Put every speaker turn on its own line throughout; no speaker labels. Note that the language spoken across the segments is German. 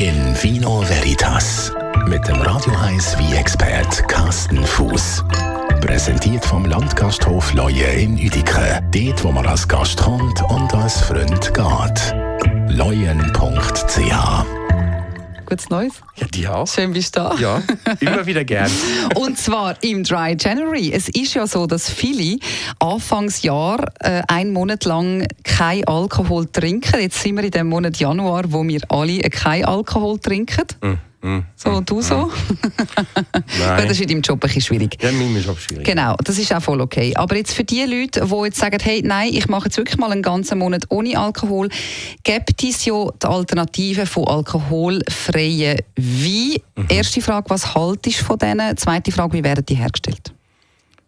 In Vino Veritas mit dem Radio 1 wie expert Carsten Fuß. Präsentiert vom Landgasthof Leue in Uedike. Dort, wo man als Gast kommt und als Freund geht. Leuen.ch
Gutes Neues.
Ja, dir auch.
Schön bist du da.
Ja, immer wieder gern.
Und zwar im Dry January. Es ist ja so, dass viele Anfangsjahr äh, einen Monat lang kein Alkohol trinken. Jetzt sind wir in dem Monat Januar, wo wir alle kein Alkohol trinken. Mm. Mm, so, und du mm. so?
Nein.
das ist in deinem Job ein bisschen schwierig.
Ja, mein Job schwierig.
Genau, das ist auch voll okay. Aber jetzt für die Leute, die jetzt sagen, hey, nein, ich mache jetzt wirklich mal einen ganzen Monat ohne Alkohol, gibt es ja die Alternative von alkoholfreien Wein. Mhm. Erste Frage, was haltest du von denen? Zweite Frage, wie werden die hergestellt?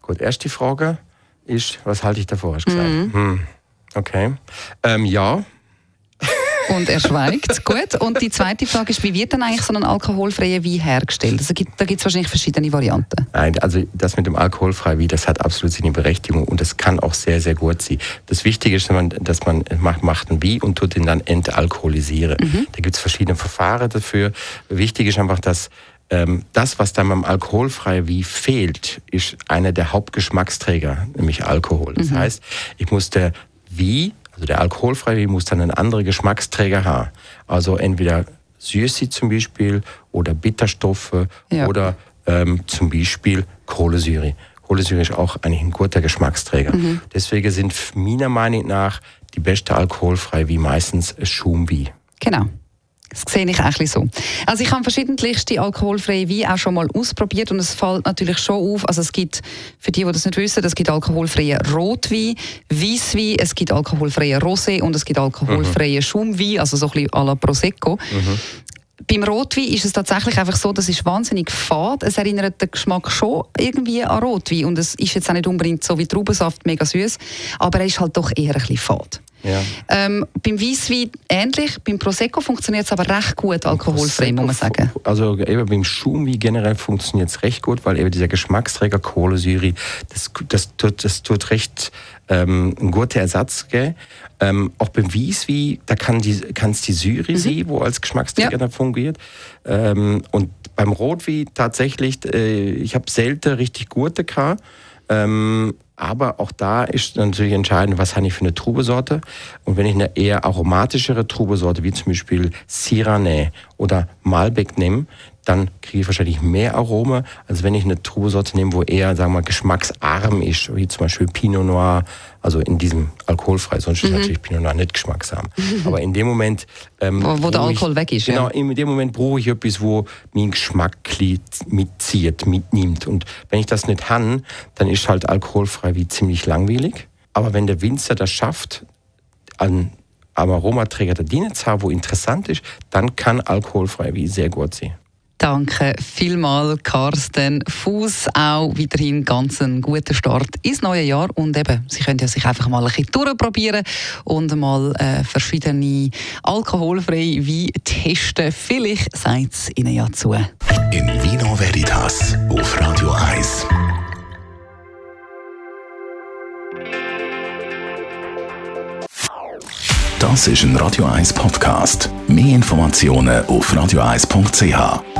Gut, erste Frage ist, was halte ich davor? Hast du gesagt? Mhm. Hm. Okay. Ähm, ja,
und er schweigt. Gut. Und die zweite Frage ist, wie wird denn eigentlich so ein alkoholfreier Wein hergestellt? Also, da gibt es wahrscheinlich verschiedene Varianten.
Nein, also das mit dem alkoholfreien Wein, das hat absolut seine Berechtigung und das kann auch sehr, sehr gut sein. Das Wichtige ist, dass man macht, macht einen Wein und tut ihn dann entalkoholisieren. Mhm. Da gibt es verschiedene Verfahren dafür. Wichtig ist einfach, dass ähm, das, was dann beim alkoholfreien Wein fehlt, ist einer der Hauptgeschmacksträger, nämlich Alkohol. Das mhm. heißt, ich muss der Wein also der alkoholfreie muss dann einen anderen Geschmacksträger haben. Also entweder Süße zum Beispiel oder Bitterstoffe ja. oder ähm, zum Beispiel Kohlensäure. Kohlensäure ist auch eigentlich ein guter Geschmacksträger. Mhm. Deswegen sind meiner Meinung nach die beste alkoholfrei wie meistens Schumwein.
Genau. Das sehe ich auch so. Also ich habe verschiedenste alkoholfreie Weine auch schon mal ausprobiert und es fällt natürlich schon auf, also es gibt, für die, die das nicht wissen, es gibt alkoholfreie Rotwein, Weißwein, es gibt alkoholfreie Rosé und es gibt alkoholfreie mhm. Schaumwein, also so ein bisschen à la Prosecco. Mhm. Beim Rotwein ist es tatsächlich einfach so, das ist wahnsinnig fad. Es erinnert den Geschmack schon irgendwie an Rotwein und es ist jetzt auch nicht unbedingt so wie Traubensaft mega süß, aber er ist halt doch eher ein bisschen fad. Ja. Ähm, beim Weißwein ähnlich, beim Prosecco funktioniert es aber recht gut alkoholfrei, muss man sagen.
Also eben beim Schaumwein generell funktioniert es recht gut, weil eben dieser Geschmacksträger Kohlensäure, das, das, tut, das tut recht ähm, einen guten Ersatz geben. Ähm, auch beim Weißwein, da kann es die, die Syri mhm. sein, wo als Geschmacksträger ja. fungiert. Ähm, und beim Rotwein tatsächlich, äh, ich habe selten richtig gute gehabt. Ähm, aber auch da ist natürlich entscheidend, was habe ich für eine Trubesorte. Und wenn ich eine eher aromatischere Trubesorte, wie zum Beispiel Syrah oder Malbec nehme, dann kriege ich wahrscheinlich mehr Arome, als wenn ich eine Trubesorte nehme, wo eher, sagen wir mal, geschmacksarm ist, wie zum Beispiel Pinot Noir, also in diesem alkoholfrei, sonst mhm. ist natürlich Pinot Noir nicht geschmacksarm. Aber in dem Moment...
Ähm, wo, wo der Alkohol
ich,
weg ist.
Genau, ja. in dem Moment brauche ich etwas, wo mein Geschmack mitzieht, mitnimmt. Und wenn ich das nicht habe, dann ist halt alkoholfrei wie ziemlich langweilig. Aber wenn der Winzer das schafft, an am Aromaträger der Diener zu haben, wo interessant ist, dann kann alkoholfrei wie sehr gut sein.
Danke vielmals, Carsten Fuß. Auch weiterhin ganz einen guten Start ins neue Jahr. Und eben, Sie können ja sich einfach mal ein bisschen durchprobieren und mal äh, verschiedene alkoholfreie Weine testen. Vielleicht sagt es Ihnen ja zu.
In Vino Veritas auf Radio 1. Das ist ein Radio 1 Podcast. Mehr Informationen auf radio1.ch.